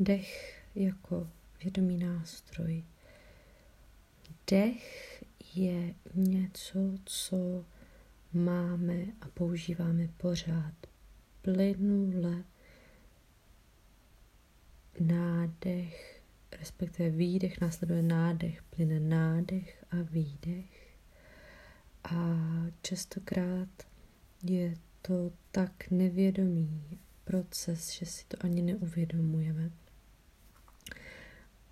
Dech jako vědomý nástroj. Dech je něco, co máme a používáme pořád plynule. Nádech, respektive výdech, následuje nádech, plyne nádech a výdech. A častokrát je to tak nevědomý proces, že si to ani neuvědomujeme.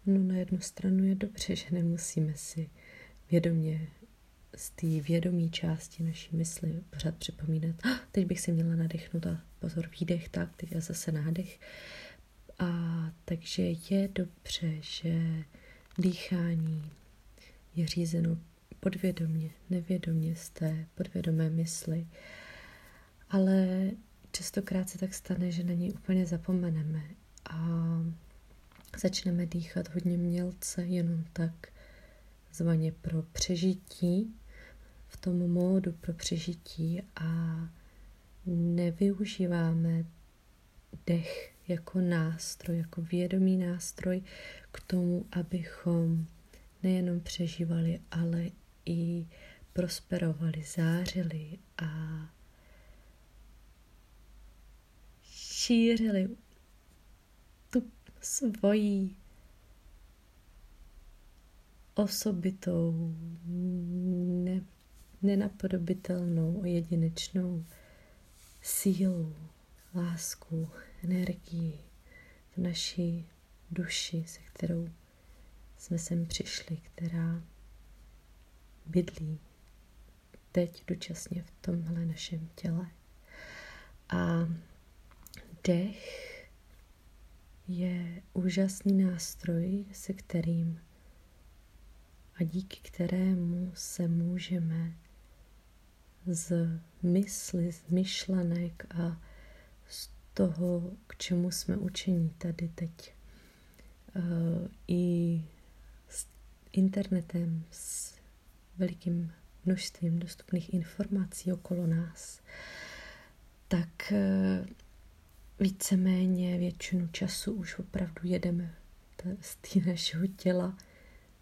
No na jednu stranu je dobře, že nemusíme si vědomě z té vědomí části naší mysli pořád připomínat, ah, teď bych si měla nadechnout a pozor, výdech, tak, teď a zase nádech. A takže je dobře, že dýchání je řízeno podvědomě, nevědomě z té podvědomé mysli. Ale častokrát se tak stane, že na něj úplně zapomeneme a začneme dýchat hodně mělce, jenom tak zvaně pro přežití, v tom módu pro přežití a nevyužíváme dech jako nástroj, jako vědomý nástroj k tomu, abychom nejenom přežívali, ale i prosperovali, zářili a šířili tu svoji osobitou, ne, nenapodobitelnou, jedinečnou sílu, lásku, energii v naší duši, se kterou jsme sem přišli, která bydlí teď dočasně v tomhle našem těle. A dech je úžasný nástroj, se kterým a díky kterému se můžeme z mysli, z myšlenek a z toho, k čemu jsme učení tady teď, uh, i s internetem, s velikým množstvím dostupných informací okolo nás, tak uh, víceméně většinu času už opravdu jedeme z té našeho těla,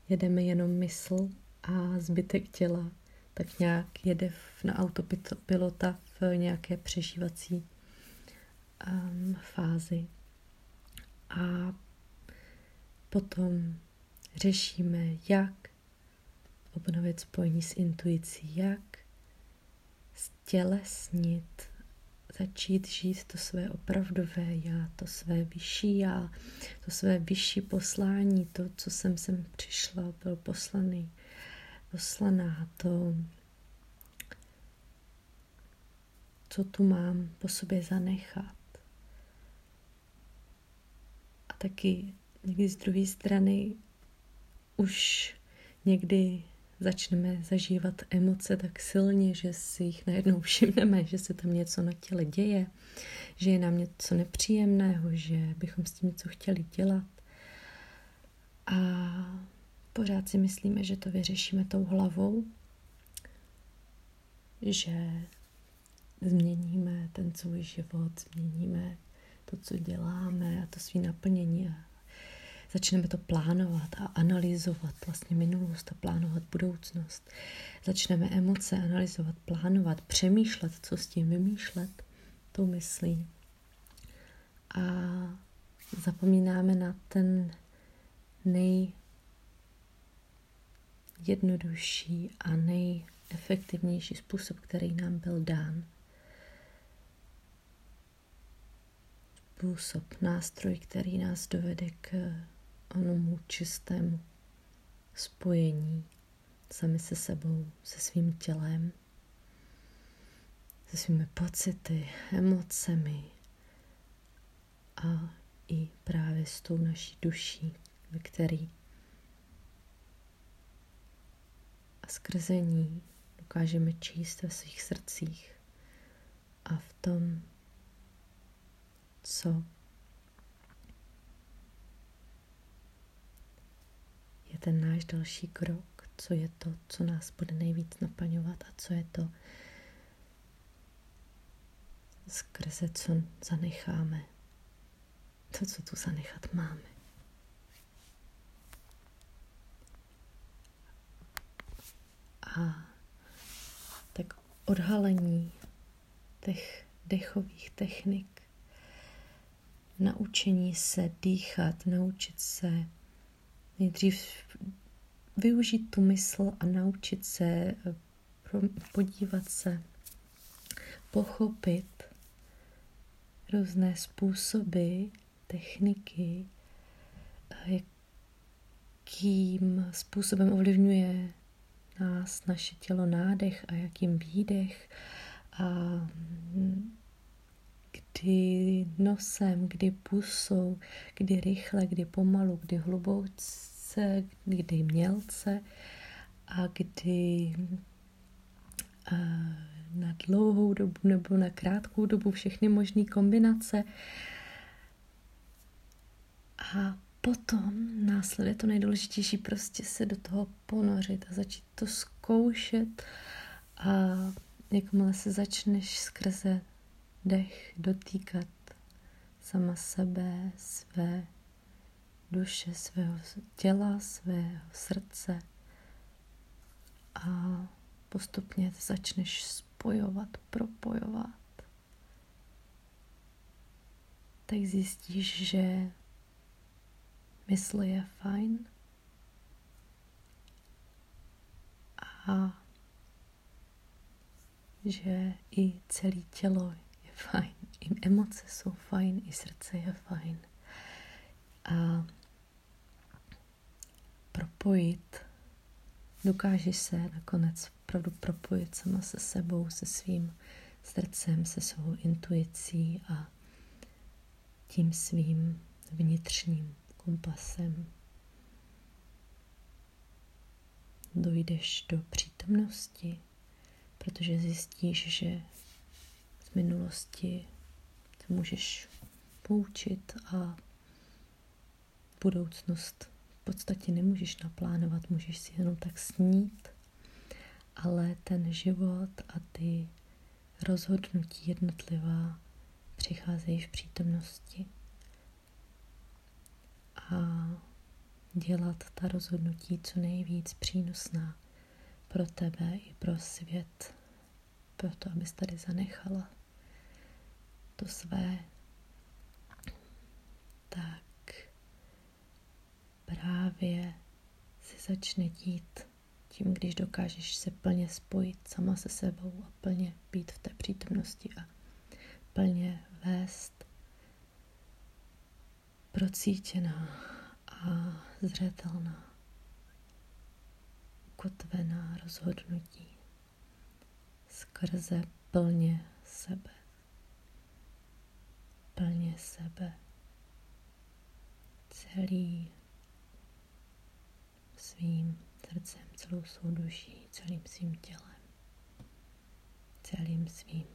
jedeme jenom mysl a zbytek těla tak nějak jede na autopilota v nějaké přežívací um, fázi. A potom řešíme, jak obnovit spojení s intuicí, jak stělesnit začít žít to své opravdové já, to své vyšší já, to své vyšší poslání, to, co jsem sem přišla, byl poslaný, poslaná, to, co tu mám po sobě zanechat. A taky někdy z druhé strany už někdy začneme zažívat emoce tak silně, že si jich najednou všimneme, že se tam něco na těle děje, že je nám něco nepříjemného, že bychom s tím něco chtěli dělat. A pořád si myslíme, že to vyřešíme tou hlavou, že změníme ten svůj život, změníme to, co děláme a to svý naplnění a Začneme to plánovat a analyzovat vlastně minulost a plánovat budoucnost. Začneme emoce analyzovat, plánovat, přemýšlet, co s tím vymýšlet, tou myslí. A zapomínáme na ten nejjednodušší a nejefektivnější způsob, který nám byl dán. Způsob, nástroj, který nás dovede k onomu čistému spojení sami se sebou, se svým tělem, se svými pocity, emocemi a i právě s tou naší duší, ve který a skrze ní dokážeme číst ve svých srdcích a v tom, co ten náš další krok, co je to, co nás bude nejvíc naplňovat a co je to, skrze co zanecháme to, co tu zanechat máme. A tak odhalení těch dechových technik, naučení se dýchat, naučit se nejdřív využít tu mysl a naučit se eh, podívat se, pochopit různé způsoby, techniky, eh, jakým způsobem ovlivňuje nás naše tělo nádech a jakým výdech a kdy nosem, kdy pusou, kdy rychle, kdy pomalu, kdy hluboce, kdy mělce a kdy a na dlouhou dobu nebo na krátkou dobu všechny možné kombinace. A potom následuje to nejdůležitější, prostě se do toho ponořit a začít to zkoušet a jakmile se začneš skrze dech dotýkat sama sebe, své duše, svého těla, svého srdce a postupně začneš spojovat, propojovat, tak zjistíš, že mysl je fajn a že i celé tělo je fajn, i emoce jsou fajn, i srdce je fajn. A propojit, dokážeš se nakonec opravdu propojit sama se sebou, se svým srdcem, se svou intuicí a tím svým vnitřním kompasem. Dojdeš do přítomnosti, protože zjistíš, že z minulosti se můžeš poučit a budoucnost v podstatě nemůžeš naplánovat, můžeš si jenom tak snít, ale ten život a ty rozhodnutí jednotlivá přicházejí v přítomnosti. A dělat ta rozhodnutí co nejvíc přínosná pro tebe i pro svět, proto abys tady zanechala to své, tak právě si začne dít tím, když dokážeš se plně spojit sama se sebou a plně být v té přítomnosti a plně vést procítěná a zřetelná ukotvená rozhodnutí skrze plně sebe. Plně sebe. Celý svým srdcem, celou svou duší, celým svým tělem, celým svým